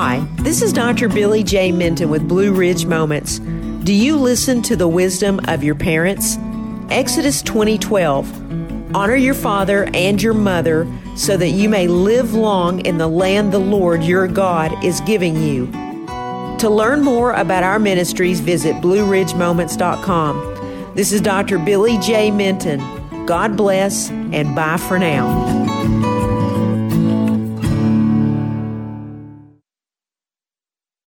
Hi, this is Dr. Billy J. Minton with Blue Ridge Moments. Do you listen to the wisdom of your parents? Exodus 2012. Honor your father and your mother so that you may live long in the land the Lord your God is giving you. To learn more about our ministries, visit BlueRidgeMoments.com. This is Dr. Billy J. Minton. God bless and bye for now.